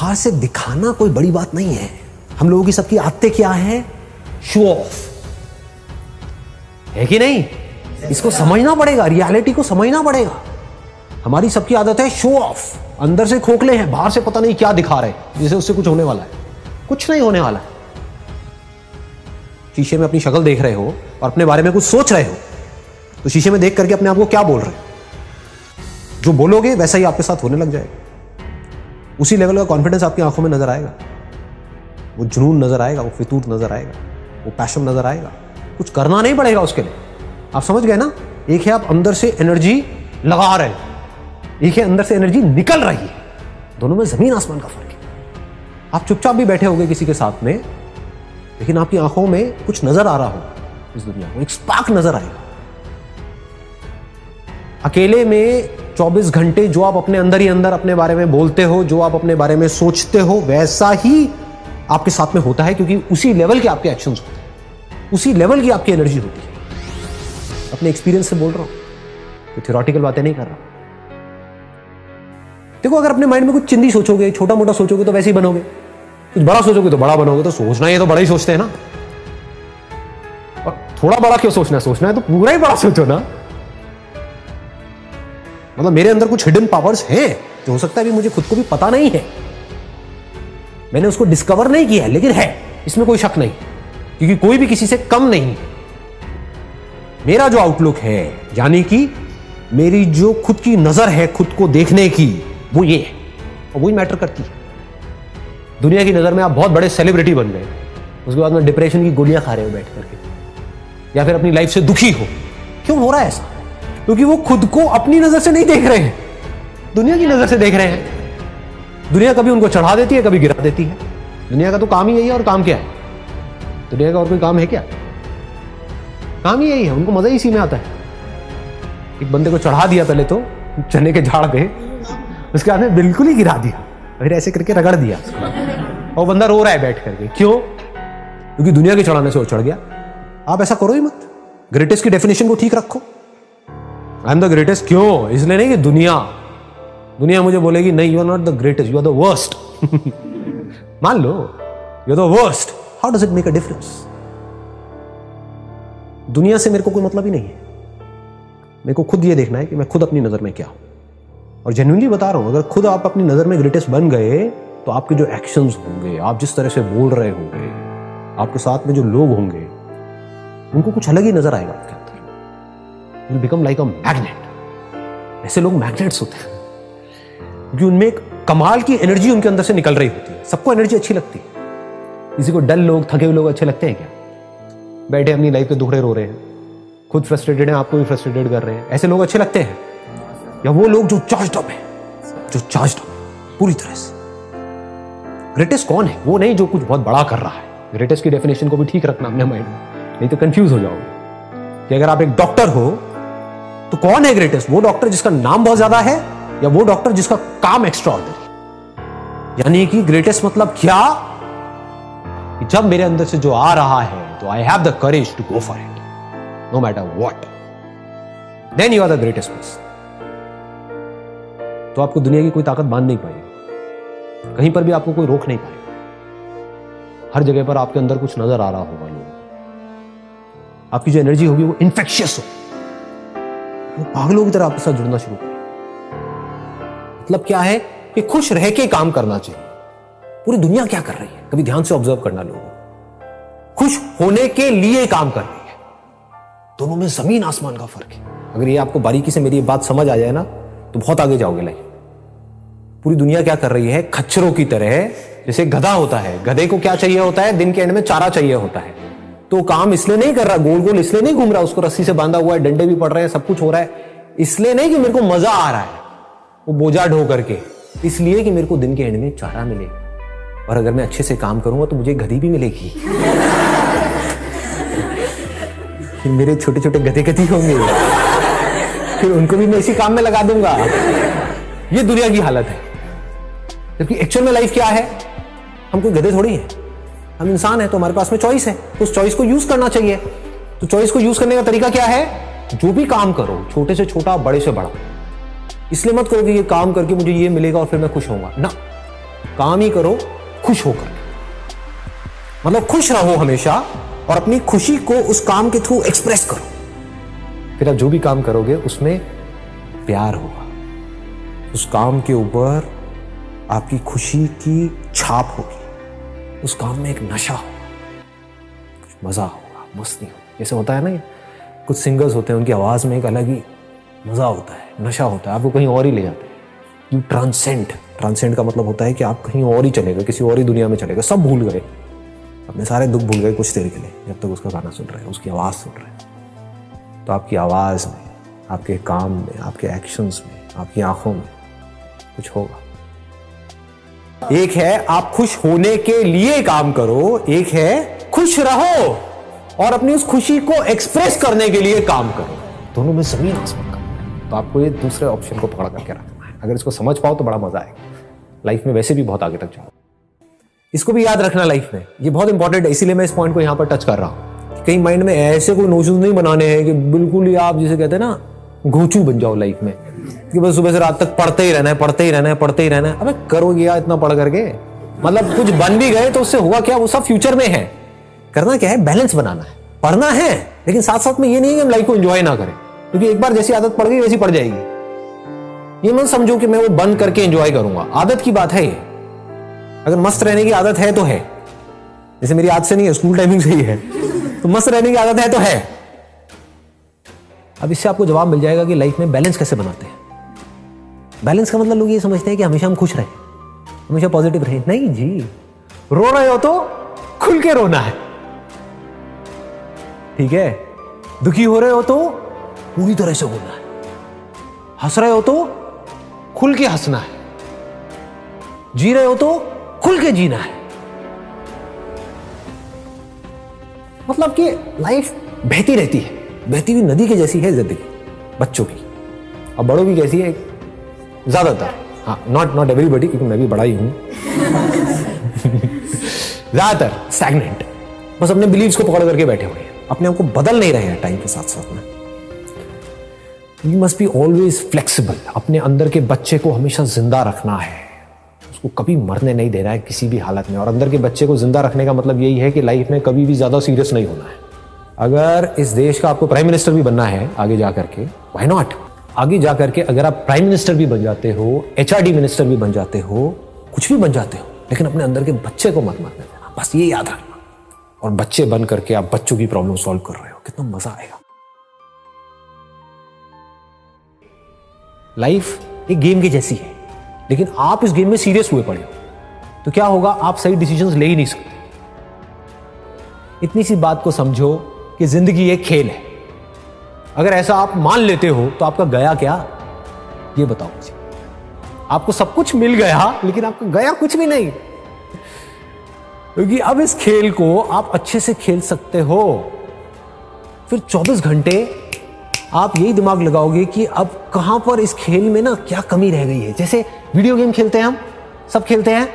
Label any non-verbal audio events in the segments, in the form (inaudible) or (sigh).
बाहर से दिखाना कोई बड़ी बात नहीं है। हम लोगों की सबकी आदतें क्या है? शो ऑफ़ है कि नहीं? इसको समझना पड़ेगा रियलिटी को समझना पड़ेगा। हमारी सबकी आदत है शो ऑफ़ अंदर से खोखले हैं, बाहर से पता नहीं क्या दिखा रहे जैसे उससे कुछ होने वाला है। कुछ नहीं होने वाला है। शीशे में अपनी शक्ल देख रहे हो और अपने बारे में कुछ सोच रहे हो। तो शीशे में देख करके अपने आप को क्या बोल रहे हो? जो बोलोगे, वैसा ही आपके साथ होने लग जाएगा। उसी लेवल का कॉन्फिडेंस आपकी आँखों में नज़र आएगा। वो जुनून नज़र आएगा, वो फितूर नज़र आएगा, वो पैशन नज़र आएगा। कुछ करना नहीं पड़ेगा उसके लिए। आप समझ गए ना? एक है आप अंदर से एनर्जी लगा रहे हैं। एक है अंदर से एनर्जी निकल रही है। दोनों में ज़मीन आसमान का फ़र्क है। आप चुपचाप भी बैठे होंगे किसी के साथ में, लेकिन आपकी आँखों में कुछ नज़र आ रहा होगा इस दुनिया को एक स्पार्क नज़र आएगा। अकेले में 24 घंटे जो आप अपने अंदर ही अंदर अपने बारे में बोलते हो, जो आप अपने बारे में सोचते हो, वैसा ही आपके साथ में होता है क्योंकि उसी लेवल के आपके एक्शन होते हैं। उसी लेवल की आपकी एनर्जी होती है। अपने एक्सपीरियंस से बोल रहा हूँ। तो थियोरटिकल बातें नहीं कर रहा। देखो, अगर अपने माइंड में कुछ चिंदी सोचोगे छोटा मोटा सोचोगे तो वैसे ही बनोगे। कुछ बड़ा सोचोगे तो बड़ा बनोगे तो सोचना ही तो बड़ा ही सोचते हैं ना। और थोड़ा बड़ा क्यों सोचना है? सोचना है तो पूरा ही बड़ा सोचो ना। मतलब मेरे अंदर कुछ हिडन पावर्स हैं जो हो सकता है भी मुझे खुद को भी पता नहीं है। मैंने उसको डिस्कवर नहीं किया है, लेकिन है, इसमें कोई शक नहीं, क्योंकि कोई भी किसी से कम नहीं। मेरा जो आउटलुक है, यानी कि मेरी जो खुद की नज़र है, खुद को देखने की, वो ये है, और वही मैटर करती है। दुनिया की नज़र में आप बहुत बड़े सेलिब्रिटी बन गए, उसके बाद में डिप्रेशन की गोलियाँ खा रहे हो बैठ करके, या फिर अपनी लाइफ से दुखी हो। क्यों हो रहा है ऐसा? क्योंकि वो खुद को अपनी नज़र से नहीं देख रहे हैं। दुनिया की नज़र से देख रहे हैं। दुनिया कभी उनको चढ़ा देती है, कभी गिरा देती है। दुनिया का तो काम ही यही है, और काम क्या है? दुनिया का और कोई काम है क्या? काम ही यही है, उनको मज़ा ही इसी में आता है। एक बंदे को चढ़ा दिया पहले तो चने के झाड़ पे, उसके बाद में बिल्कुल ही गिरा दिया। फिर ऐसे करके रगड़ दिया। और बंदा रो रहा है बैठ करके। क्यों? क्योंकि दुनिया के चढ़ाने से वो चढ़ गया। आप ऐसा करो ही मत। ग्रेटेस्ट की डेफिनेशन को ठीक रखो। आई एम द ग्रेटेस्ट क्यों इसलिए नहीं कि दुनिया दुनिया मुझे बोलेगी, नहीं you are not the greatest you are the worst मान लो you are the worst how does it make a difference दुनिया से मेरे को कोई मतलब ही नहीं है। मेरे को खुद ये देखना है कि मैं खुद अपनी नज़र में क्या हूँ। और जेन्यूनली बता रहा हूँ, अगर खुद आप अपनी नज़र में ग्रेटेस्ट बन गए तो आपके जो एक्शंस होंगे, आप जिस तरह से बोल रहे होंगे, आपके साथ में जो लोग होंगे, उनको कुछ अलग ही नज़र आएगा आपके। You become like a magnet ऐसे लोग मैग्नेट्स होते हैं। क्योंकि उनमें एक कमाल की एनर्जी उनके अंदर से निकल रही होती है। सबको एनर्जी अच्छी लगती है। किसी को डल लोग, थके हुए लोग अच्छे लगते हैं क्या? बैठे अपनी लाइफ के दुखड़े रो रहे हैं। खुद फ्रस्ट्रेटेड हैं, आपको भी फ्रस्ट्रेटेड कर रहे हैं। ऐसे लोग अच्छे लगते हैं। या वो लोग जो चार्ज अप है। जो चार्ज अप पूरी तरह से। ग्रेटेस्ट कौन है? वो नहीं जो कुछ बहुत बड़ा कर रहा है। ग्रेटेस्ट की डेफिनेशन को भी ठीक रखना अपने माइंड में। नहीं तो कंफ्यूज हो जाओगे। कि अगर आप एक डॉक्टर हो तो कौन है ग्रेटेस्ट वो डॉक्टर जिसका नाम बहुत ज़्यादा है या वो डॉक्टर जिसका काम एक्स्ट्रा ऑर्डर यानी कि ग्रेटेस्ट मतलब क्या? कि जब मेरे अंदर से जो आ रहा है तो I have the courage to go for it no matter what then you are the greatest person तो आपको दुनिया की कोई ताकत बाँध नहीं पाएगी। कहीं पर भी आपको कोई रोक नहीं पाएगा। हर जगह पर आपके अंदर कुछ नज़र आ रहा होगा लोग आपकी जो एनर्जी होगी वो इन्फेक्शियस हो वो पागलों की तरह आपके साथ जुड़ना शुरू करें। मतलब क्या है कि खुश रह के काम करना चाहिए। पूरी दुनिया क्या कर रही है? कभी ध्यान से ऑब्ज़र्व करना लोगों खुश होने के लिए काम कर रही है। दोनों में ज़मीन आसमान का फ़र्क है। अगर ये आपको बारीकी से मेरी ये बात समझ आ जाए ना तो बहुत आगे जाओगे लाइफ। पूरी दुनिया क्या कर रही है? खच्चरों की तरह जैसे गधा होता है। गधे को क्या चाहिए होता है? दिन के एंड में चारा चाहिए होता है। तो काम इसलिए नहीं कर रहा, गोल गोल इसलिए नहीं घूम रहा, उसको रस्सी से बांधा हुआ है, डंडे भी पड़ रहे हैं, सब कुछ हो रहा है। इसलिए नहीं कि मेरे को मज़ा आ रहा है, वो बोझा ढो करके। इसलिए कि मेरे को दिन के एंड में चारा मिले और अगर मैं अच्छे से काम करूँगा तो मुझे गधी भी मिलेगी। (laughs) फिर मेरे छोटे छोटे गधे गधी होंगे। फिर उनको भी मैं इसी काम में लगा दूँगा। ये दुनिया की हालत है। जबकि एक्चुअल में लाइफ क्या है? हम कोई गधे थोड़ी हैं। हम इंसान है तो हमारे पास में चॉइस है। उस चॉइस को यूज़ करना चाहिए। तो चॉइस को यूज़ करने का तरीका क्या है? जो भी काम करो, छोटे से छोटा, बड़े से बड़ा। इसलिए मत करो कि ये काम करके मुझे ये मिलेगा और फिर मैं खुश होऊँगा। ना। काम ही करो, खुश होकर। मतलब खुश रहो हमेशा और अपनी खुशी को उस काम के थ्रू एक्सप्रेस करो। फिर आप जो भी काम करोगे, उसमें प्यार होगा। उस काम के ऊपर आपकी खुशी की छाप होगी। उस काम में एक नशा होगा कुछ मज़ा होगा, मस्ती होगी। जैसे होता है ना कुछ सिंगर्स होते हैं, उनकी आवाज़ में एक अलग ही मज़ा होता है, नशा होता है। आपको कहीं और ही ले जाते हैं। यू ट्रांसेंट ट्रांसेंट का मतलब होता है कि आप कहीं और ही चले गए, किसी और ही दुनिया में चले गए, सब भूल गए। अपने सारे दुख भूल गए कुछ देर के लिए, जब तक उसका गाना सुन रहे हैं, उसकी आवाज़ सुन रहे हैं। तो आपकी आवाज़ में, आपके काम में, आपके एक्शंस में, आपकी आँखों में कुछ होगा। एक है, आप खुश होने के लिए काम करो, एक है, खुश रहो और अपनी उस खुशी को एक्सप्रेस करने के लिए काम करो। दोनों में ज़मीन तो आपको ये दूसरे ऑप्शन को पकड़ करके रखना है। अगर इसको समझ पाओ तो बड़ा मज़ा आएगा। लाइफ में वैसे भी बहुत आगे तक जाओ। इसको भी याद रखना लाइफ में। ये बहुत इंपॉर्टेंट है, इसीलिए मैं इस पॉइंट को यहाँ पर टच कर रहा हूँ। कहीं माइंड में ऐसे कोई नोशन नहीं बनाने हैं कि बिल्कुल ही आप जिसे कहते हैं ना घोचू बन जाओ लाइफ में। कि बस सुबह से रात तक पढ़ते ही रहना है, पढ़ते ही रहना है, पढ़ते ही रहना है। अबे, करोगे यार इतना पढ़ करके? मतलब कुछ बन भी गए तो उससे हुआ क्या? वो सब फ्यूचर में है। करना क्या है? बैलेंस बनाना है। पढ़ना है, लेकिन साथ साथ में ये नहीं है कि हम लाइफ को एंजॉय ना करें। क्योंकि एक बार जैसी आदत पड़ गई, वैसी पड़ जाएगी। ये मत समझो कि मैं वो बंद करके एंजॉय करूँगा। आदत की बात है ये। अगर मस्त रहने की आदत है तो है। जैसे मेरी आदत से नहीं है स्कूल टाइमिंग से ही है। तो मस्त रहने की आदत है तो है। अब इससे आपको जवाब मिल जाएगा कि लाइफ में बैलेंस कैसे बनाते हैं। बैलेंस का मतलब लोग ये समझते हैं कि हमेशा हम खुश रहे, हमेशा पॉजिटिव रहे। नहीं जी, रो रहे हो तो खुल के रोना है। ठीक है? दुखी हो रहे हो तो पूरी तरह से होना है। हंस रहे हो तो खुल के हंसना है। जी रहे हो तो खुल के जीना है। मतलब कि लाइफ बहती रहती है। बहती हुई नदी के जैसी है ज़िंदगी, बच्चों की। और बड़ों की कैसी है? ज़्यादातर। हाँ नॉट नॉट एवरीबडी क्योंकि मैं भी बड़ा ही हूँ। ज़्यादातर स्टैगनेंट बस अपने बिलीव्स को पकड़ करके बैठे हुए हैं। अपने आप को बदल नहीं रहे हैं टाइम के साथ साथ में। You must be always flexible अपने अंदर के बच्चे को हमेशा ज़िंदा रखना है। उसको कभी मरने नहीं देना है किसी भी हालत में। और अंदर के बच्चे को ज़िंदा रखने का मतलब यही है कि लाइफ में कभी भी ज़्यादा सीरियस नहीं होना है। अगर इस देश का आपको प्राइम मिनिस्टर भी बनना है, आगे जा करके वाई नॉट आगे जा करके अगर आप प्राइम मिनिस्टर भी बन जाते हो, एचआरडी मिनिस्टर भी बन जाते हो, कुछ भी बन जाते हो, लेकिन अपने अंदर के बच्चे को मत मरने। देना बस ये याद रखना। और बच्चे बन करके आप बच्चों की प्रॉब्लम सॉल्व कर रहे हो। कितना मज़ा आएगा। लाइफ एक गेम की जैसी है। लेकिन आप इस गेम में सीरियस हुए पड़े हो। तो क्या होगा, आप सही डिसीजंस ले ही नहीं सकते। इतनी सी बात को समझो कि ज़िंदगी एक खेल है। अगर ऐसा आप मान लेते हो तो आपका गया क्या? ये बताओ मुझे। आपको सब कुछ मिल गया, लेकिन आपका गया कुछ भी नहीं। क्योंकि अब इस खेल को आप अच्छे से खेल सकते हो। फिर 24 घंटे आप यही दिमाग लगाओगे कि अब कहाँ पर इस खेल में ना क्या कमी रह गई है। जैसे वीडियो गेम खेलते हैं हम, सब खेलते हैं।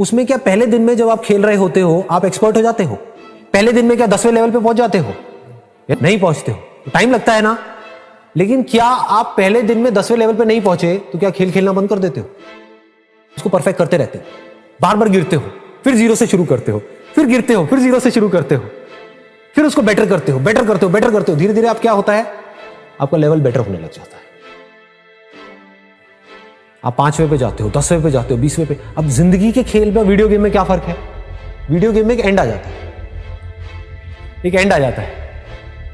उसमें क्या पहले दिन में जब आप खेल रहे होते हो, आप एक्सपर्ट हो जाते हो? पहले दिन में क्या दसवें लेवल पे पहुँच जाते हो? नहीं पहुँचते हो। टाइम लगता है ना? लेकिन क्या आप पहले दिन में दसवें लेवल पे नहीं पहुँचे तो क्या खेल खेलना बंद कर देते हो? उसको परफेक्ट करते रहते हो। बार बार गिरते हो, फिर ज़ीरो से शुरू करते हो, फिर गिरते हो, फिर ज़ीरो से शुरू करते हो, फिर उसको बेटर करते हो बेटर करते हो बेटर करते हो। धीरे धीरे आप क्या होता है? आपका लेवल बेटर होने लग जाता है। आप पाँचवें पे जाते हो, दसवें पे जाते हो, बीसवें पे। अब ज़िंदगी के खेल में वीडियो गेम में क्या फ़र्क है? वीडियो गेम में एक एंड आ जाता है। एक एंड आ जाता है।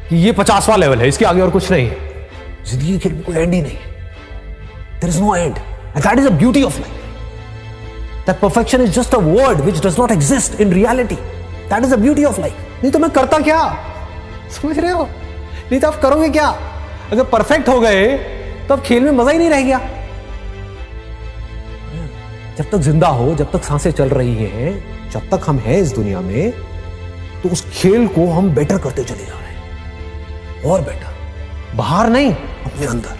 कि ये पचासवा लेवल है, इसके आगे और कुछ नहीं ज़िंदगी के कोई एंड ही नहीं there is no end end that is a beauty of life that perfection is just a word which does not exist in reality that is a beauty of life नहीं तो मैं करता क्या? समझ रहे हो? नहीं तो आप करोगे क्या? अगर परफेक्ट हो गए तो अब खेल में मज़ा ही नहीं रह गया। जब तक ज़िंदा हो, जब तक साँसें चल रही हैं, जब तक हम हैं इस दुनिया में तो उस खेल को हम बेटर करते चले जा रहे हैं। और बेटर बाहर नहीं, अपने अंदर।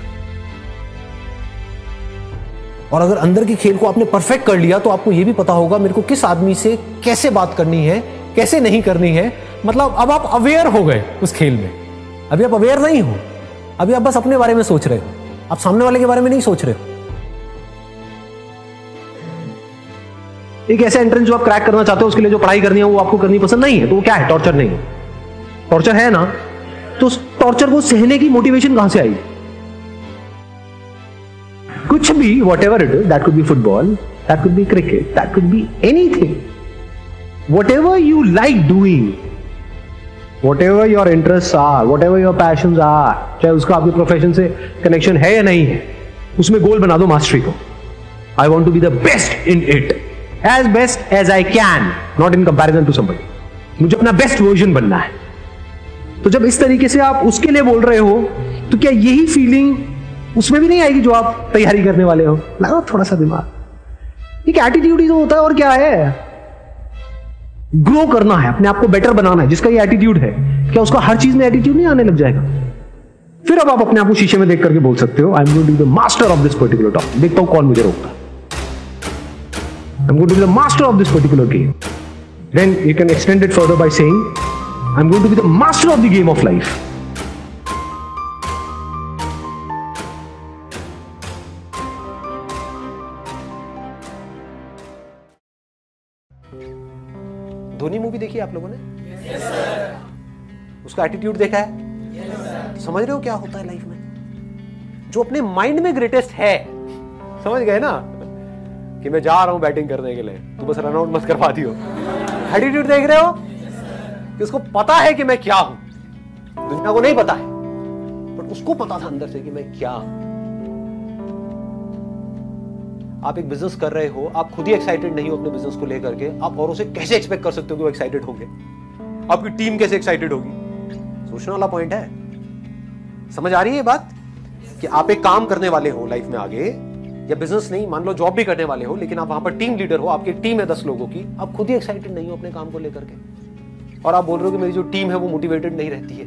और अगर अंदर के खेल को आपने परफेक्ट कर लिया तो आपको यह भी पता होगा मेरे को किस आदमी से कैसे बात करनी है, कैसे नहीं करनी है। मतलब अब आप अवेयर हो गए उस खेल में। अभी आप अवेयर नहीं हो। अभी आप बस अपने बारे में सोच रहे हो। आप सामने वाले के बारे में नहीं सोच रहे हो। एक ऐसा एंट्रेंस जो आप क्रैक करना चाहते हो, उसके लिए जो पढ़ाई करनी है, वो आपको करनी पसंद नहीं है तो वो क्या है? टॉर्चर नहीं है। टॉर्चर है ना? तो टॉर्चर को सहने की मोटिवेशन कहाँ से आई? कुछ भी whatever it that could be football that could be cricket that could be anything whatever you like doing whatever your interest are whatever your passion are चाहे उसका आपके प्रोफेशन से कनेक्शन है या नहीं है, उसमें गोल बना दो मास्टरी को। I want to be the best in it as best as I can not in comparison to somebody मुझे अपना बेस्ट वर्जन बनना है। तो जब इस तरीके से आप उसके लिए बोल रहे हो तो क्या यही फीलिंग उसमें भी नहीं आएगी जो आप तैयारी करने वाले हो? लगाओ थोड़ा सा दिमाग। एक एटीट्यूड ही तो होता है और क्या है? ग्रो करना है अपने आप को बेटर बनाना है जिसका ये एटीट्यूड है। क्या उसका हर चीज़ में एटीट्यूड नहीं आने लग जाएगा? फिर अब आप अपने आप को शीशे में देख करके बोल सकते हो I am going to the master of this particular topic देखता हूँ कौन मुझे रोकता I'm going to be the master of this particular game. Then you can extend it further by saying, I'm going to be the master of the game of life. Dhoni movie देखी आप लोगों ने? yes, उसका attitude देखा है? yes, समझ रहे हो क्या होता है लाइफ में? जो अपने माइंड में ग्रेटेस्ट है। समझ गए ना? कि मैं जा रहा हूँ बैटिंग करने के लिए। तू बस रनआउट मत करवा दियो। एटीट्यूड देख रहे हो? कि उसको पता है कि मैं क्या हूँ। दुनिया को नहीं पता है बट उसको पता था अंदर से कि मैं क्या हूँ। आप एक बिज़नेस कर रहे हो, आप खुद ही एक्साइटेड नहीं हो अपने बिज़नेस को लेकर के, आप औरों से कैसे एक्सपेक्ट कर सकते हो कि वो एक्साइटेड होंगे? आपकी टीम कैसे एक्साइटेड होगी? सोचने वाला पॉइंट है। समझ आ रही है ये बात? कि आप एक काम करने वाले हो लाइफ में आगे, या बिज़नेस नहीं, मान लो जॉब भी करने वाले हो, लेकिन आप वहाँ पर टीम लीडर हो, आपकी टीम है दस लोगों की, आप खुद ही एक्साइटेड नहीं हो अपने काम को लेकर के। और आप बोल रहे हो कि मेरी जो टीम है वो मोटिवेटेड नहीं रहती है।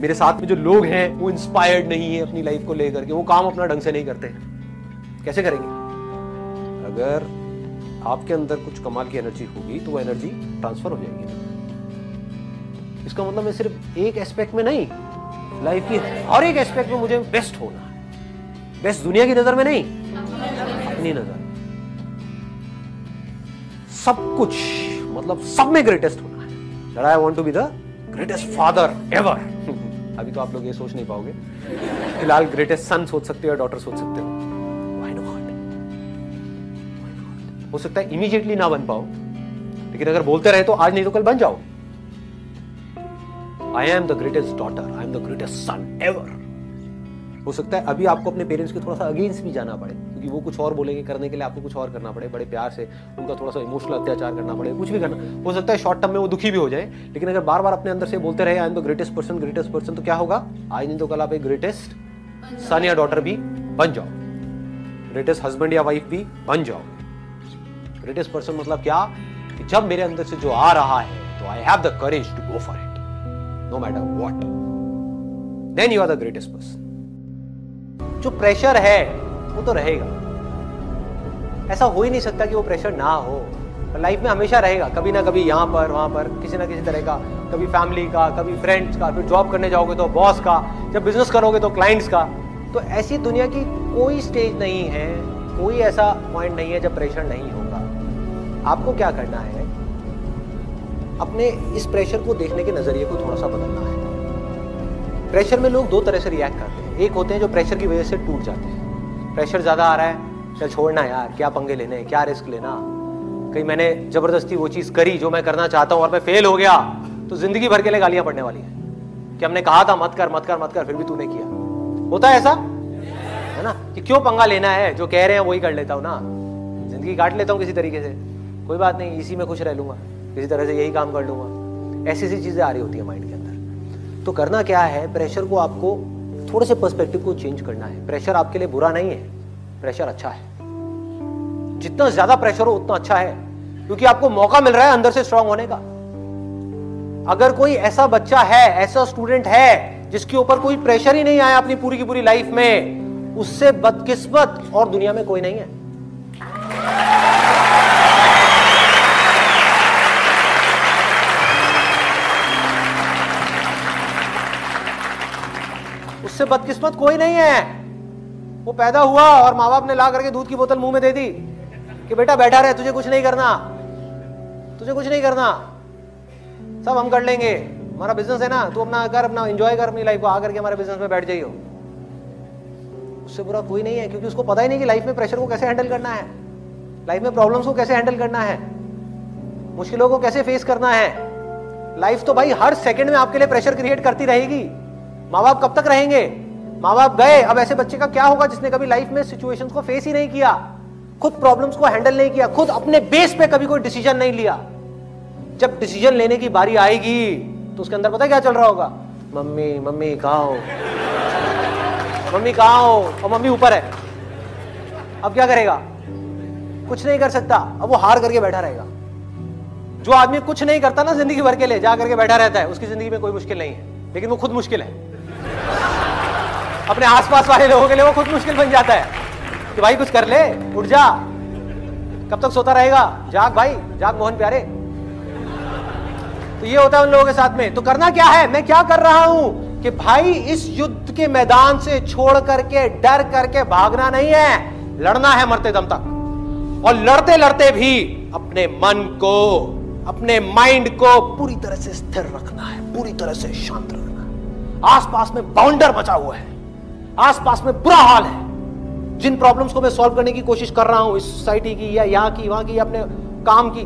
मेरे साथ में जो लोग हैं, वो इंस्पायर्ड नहीं है अपनी लाइफ को लेकर के। वो काम अपना ढंग से नहीं करते। कैसे करेंगे? अगर आपके अंदर कुछ कमाल की एनर्जी होगी तो वो एनर्जी ट्रांसफ़र हो जाएगी। इसका मतलब मैं सिर्फ़ एक एस्पेक्ट में नहीं लाइफ की हर एक एस्पेक्ट में मुझे बेस्ट होना बेस्ट दुनिया की नज़र में नहीं, अपनी नज़र सब कुछ मतलब सब में ग्रेटेस्ट होना है। I want to be the greatest father ever अभी तो आप लोग ये सोच नहीं पाओगे। फ़िलहाल ग्रेटेस्ट सन सोच सकते हो डॉटर सोच सकते हो। वाई नॉट हो सकता है इमीडिएटली ना बन पाओ। लेकिन अगर बोलते रहे तो आज नहीं तो कल बन जाओ। I am the greatest daughter I am the greatest son ever हो सकता है अभी आपको अपने पेरेंट्स के थोड़ा सा अगेंस्ट भी जाना पड़े, क्योंकि वो कुछ और बोलेंगे करने के लिए, आपको कुछ और करना पड़े, बड़े प्यार से, उनका थोड़ा सा इमोशनल अत्याचार करना पड़े, कुछ भी करना। हो सकता है शॉर्ट टर्म में वो दुखी भी हो जाए, लेकिन अगर बार बार अपने अंदर से बोलते रहे I am the greatest person greatest person तो क्या होगा? आज नहीं तो कल आप एक ग्रेटेस्ट सन या डॉटर भी बन जाओ। ग्रेटेस्ट हस्बैंड या वाइफ भी बन जाओ। ग्रेटेस्ट पर्सन मतलब क्या? कि जब मेरे अंदर से जो आ रहा है तो I have the courage to go for it no matter what then you are the greatest person जो प्रेशर है, वो तो रहेगा। ऐसा हो ही नहीं सकता कि वो प्रेशर ना हो। लाइफ में हमेशा रहेगा, कभी ना कभी यहाँ पर, वहाँ पर, किसी ना किसी तरह का, कभी फैमिली का, कभी फ्रेंड्स का, फिर जॉब करने जाओगे तो बॉस का, जब बिज़नेस करोगे तो क्लाइंट्स का। तो ऐसी दुनिया की कोई स्टेज नहीं है, कोई ऐसा पॉइंट नहीं है जब प्रेशर नहीं होगा। आपको क्या करना है? अपने इस प्रेशर को देखने के नज़रिए को थोड़ा सा बदलना है। प्रेशर में लोग दो तरह से रिएक्ट करते हैं। एक होते हैं जो प्रेशर की वजह से टूट जाते हैं। प्रेशर ज़्यादा आ रहा है, चल छोड़ना यार, क्या पंगे लेने क्या रिस्क लेना? कहीं मैंने ज़बरदस्ती वो चीज़ करी जो मैं करना चाहता हूँ और मैं फेल हो गया तो ज़िंदगी भर के लिए गालियाँ पड़ने वाली है। कि हमने कहा था, मत कर मत कर मत कर, फिर भी तूने किया। होता है ऐसा? है ना? कि क्यों पंगा लेना है? जो कह रहे हैं वही कर लेता हूँ ना। ज़िंदगी काट लेता हूँ किसी तरीके से। कोई बात नहीं, इसी में खुश रह लूँगा। किसी तरह से यही काम कर लूँगा। ऐसी ऐसी चीज़ें आ रही होती है माइंड के अंदर। तो करना क्या है? प्रेशर को आपको थोड़े से पर्सपेक्टिव को चेंज करना है। प्रेशर आपके लिए बुरा नहीं है। प्रेशर अच्छा है। जितना ज़्यादा प्रेशर हो, उतना अच्छा है। क्योंकि आपको मौका मिल रहा है अंदर से स्ट्रांग होने का। अगर कोई ऐसा बच्चा है, ऐसा स्टूडेंट है, जिसके ऊपर कोई प्रेशर ही नहीं आया अपनी पूरी की पूरी लाइफ में, उससे बदकिस्मत और दुनिया में कोई नहीं है। उससे बदकिस्मत कोई नहीं है। वो पैदा हुआ और माँ बाप ने ला करके दूध की बोतल मुँह में दे दी कि बेटा बैठा रहे, तुझे कुछ नहीं करना। तुझे कुछ नहीं करना। सब हम कर लेंगे। हमारा बिज़नेस है ना, तू अपना कर, अपना एंजॉय कर अपनी लाइफ को आकर के हमारे बिज़नेस में बैठ जाइयो। उससे बुरा कोई नहीं है, क्योंकि उसको पता ही नहीं कि लाइफ में प्रेशर को कैसे हैंडल करना है। लाइफ में प्रॉब्लम्स को कैसे हैंडल करना है। मुश्किलों को कैसे फेस करना है। लाइफ तो भाई हर सेकंड में आपके लिए प्रेशर क्रिएट करती रहेगी। माँ बाप कब तक रहेंगे? माँ बाप गए, अब ऐसे बच्चे का क्या होगा जिसने कभी लाइफ में सिचुएशंस को फेस ही नहीं किया? खुद प्रॉब्लम्स को हैंडल नहीं किया, खुद अपने बेस पे कभी कोई डिसीज़न नहीं लिया। जब डिसीज़न लेने की बारी आएगी तो उसके अंदर पता क्या चल रहा होगा? मम्मी मम्मी, कहा हो? मम्मी, कहा हो? और मम्मी ऊपर है। अब क्या करेगा? कुछ नहीं कर सकता। अब वो हार करके बैठा रहेगा। जो आदमी कुछ नहीं करता ना ज़िंदगी भर के लिए, जा करके बैठा रहता है, उसकी ज़िंदगी में कोई मुश्किल नहीं है। लेकिन वो खुद मुश्किल है। अपने आसपास वाले लोगों के लिए वो खुद मुश्किल बन जाता है कि भाई कुछ कर ले, उठ जा। कब तक सोता रहेगा? जाग भाई, जाग मोहन प्यारे। तो ये होता है उन लोगों के साथ में। तो करना क्या है? मैं क्या कर रहा हूँ? कि भाई, इस युद्ध के मैदान से छोड़ करके, डर करके भागना नहीं है। लड़ना है मरते दम तक। और लड़ते लड़ते भी अपने मन को, अपने माइंड को पूरी तरह से स्थिर रखना है। पूरी तरह से शांत रखना आसपास में बाउंडर बचा हुआ है। आसपास में बुरा हाल है। जिन प्रॉब्लम्स को मैं सॉल्व करने की कोशिश कर रहा हूँ, इस सोसाइटी की या यहाँ की, वहाँ की अपने काम की,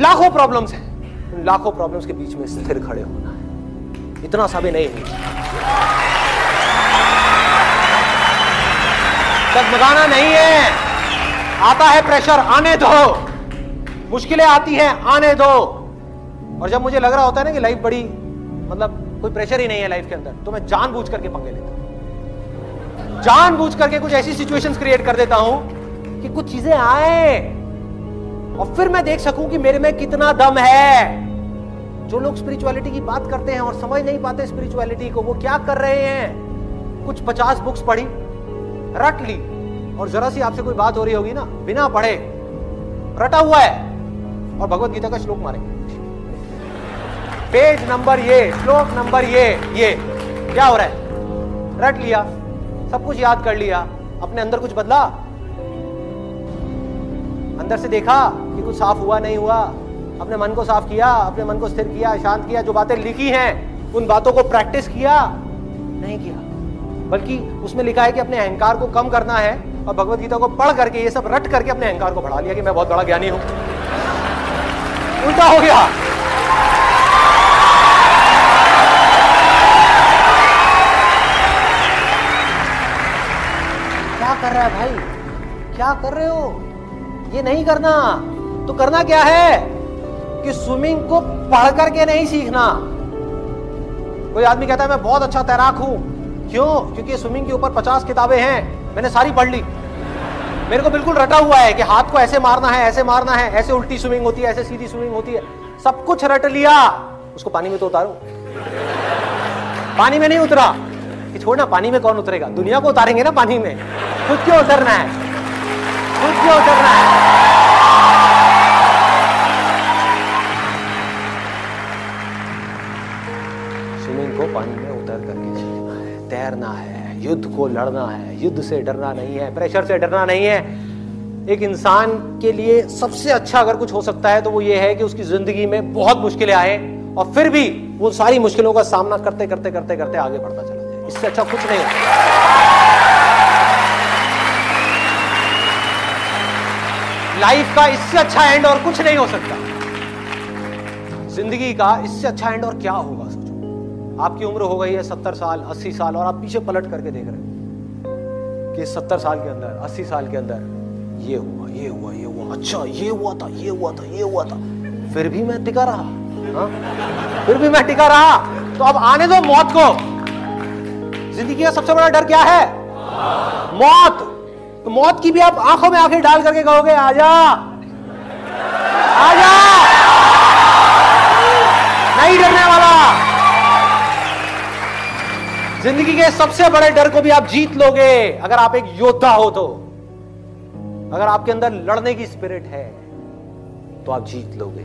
लाखों प्रॉब्लम्स हैं। उन लाखों प्रॉब्लम्स के बीच में स्थिर खड़े होना है। इतना सा भी नहीं है। डगमगाना नहीं है। आता है प्रेशर आने दो। मुश्किलें आती हैं, आने दो। और जब मुझे लग रहा होता है ना कि लाइफ बड़ी मतलब कोई प्रेशर ही नहीं है लाइफ के अंदर तो मैं जानबूझ करके पंगे लेता हूँ। जानबूझ करके कुछ ऐसी सिचुएशंस क्रिएट कर देता हूँ कि कुछ चीज़ें आए और फिर मैं देख सकूँ कि मेरे में कितना दम है। जो लोग स्पिरिचुअलिटी की बात करते हैं और समझ नहीं पाते स्पिरिचुअलिटी को, वो क्या कर रहे हैं? कुछ पचास बुक्स पढ़ी, रट ली और जरा सी आपसे कोई बात हो रही होगी ना, बिना पढ़े, रटा हुआ है और भगवत गीता का श्लोक मारेंगे पेज नंबर ये, श्लोक नंबर ये ये। क्या हो रहा है? रट लिया, सब कुछ याद कर लिया, अपने अंदर कुछ बदला? अंदर से देखा कि कुछ साफ़ हुआ, नहीं हुआ। अपने मन को साफ़ किया, अपने मन को स्थिर किया, शांत किया, जो बातें लिखी हैं, उन बातों को प्रैक्टिस किया, नहीं किया। बल्कि उसमें लिखा है कि अपने अहंकार को कम करना है और भगवत गीता को पढ़ करके, ये सब रट करके अपने अहंकार को बढ़ा लिया कि मैं बहुत बड़ा ज्ञानी हूँ। उल्टा हो गया। क्या कर रहा है भाई? क्या कर रहे हो? ये नहीं करना। तो करना क्या है? कि स्विमिंग को पढ़ करके नहीं सीखना। कोई आदमी कहता है, मैं बहुत अच्छा तैराक हूँ। क्यों? क्योंकि स्विमिंग के ऊपर पचास किताबें हैं। मैंने सारी पढ़ ली। मेरे को बिल्कुल रटा हुआ है कि हाथ को ऐसे मारना है, ऐसे मारना है, ऐसे उल्टी स्विमिंग होती है, ऐसे सीधी स्विमिंग होती है। सब कुछ रट लिया। उसको पानी में तो उतारो। पानी में नहीं उतरा। छोड़ना, पानी में कौन उतरेगा? दुनिया को उतारेंगे ना पानी में? खुद क्यों उतरना है? खुद क्यों उतरना है? स्विमिंग को पानी में उतर करके तैरना है, युद्ध को लड़ना है, युद्ध से डरना नहीं है, प्रेशर से डरना नहीं है। एक इंसान के लिए सबसे अच्छा अगर कुछ हो सकता है तो वो ये है कि उसकी ज़िंदगी में बहुत मुश्किलें आए और फिर भी वो सारी मुश्किलों का सामना करते करते करते करते आगे बढ़ता चला। इससे अच्छा कुछ नहीं लाइफ का इससे अच्छा एंड और कुछ नहीं हो सकता। ज़िंदगी का इससे अच्छा एंड और क्या होगा सोचो आपकी उम्र हो गई है सत्तर साल, अस्सी साल और आप पीछे पलट करके देख रहे हैं कि सत्तर साल के अंदर, अस्सी साल के अंदर ये हुआ ये हुआ ये हुआ अच्छा ये हुआ था, ये हुआ था, ये हुआ था। फिर भी मैं टिका रहा, हा? फिर भी मैं टिका रहा। तो अब आने दो मौत को। ज़िंदगी का सबसे बड़ा डर क्या है? मौत। तो मौत की भी आप आँखों में आँखें डाल करके कहोगे, आजा। आजा। नहीं डरने वाला। ज़िंदगी के सबसे बड़े डर को भी आप जीत लोगे, अगर आप एक योद्धा हो तो। अगर आपके अंदर लड़ने की स्पिरिट है तो आप जीत लोगे।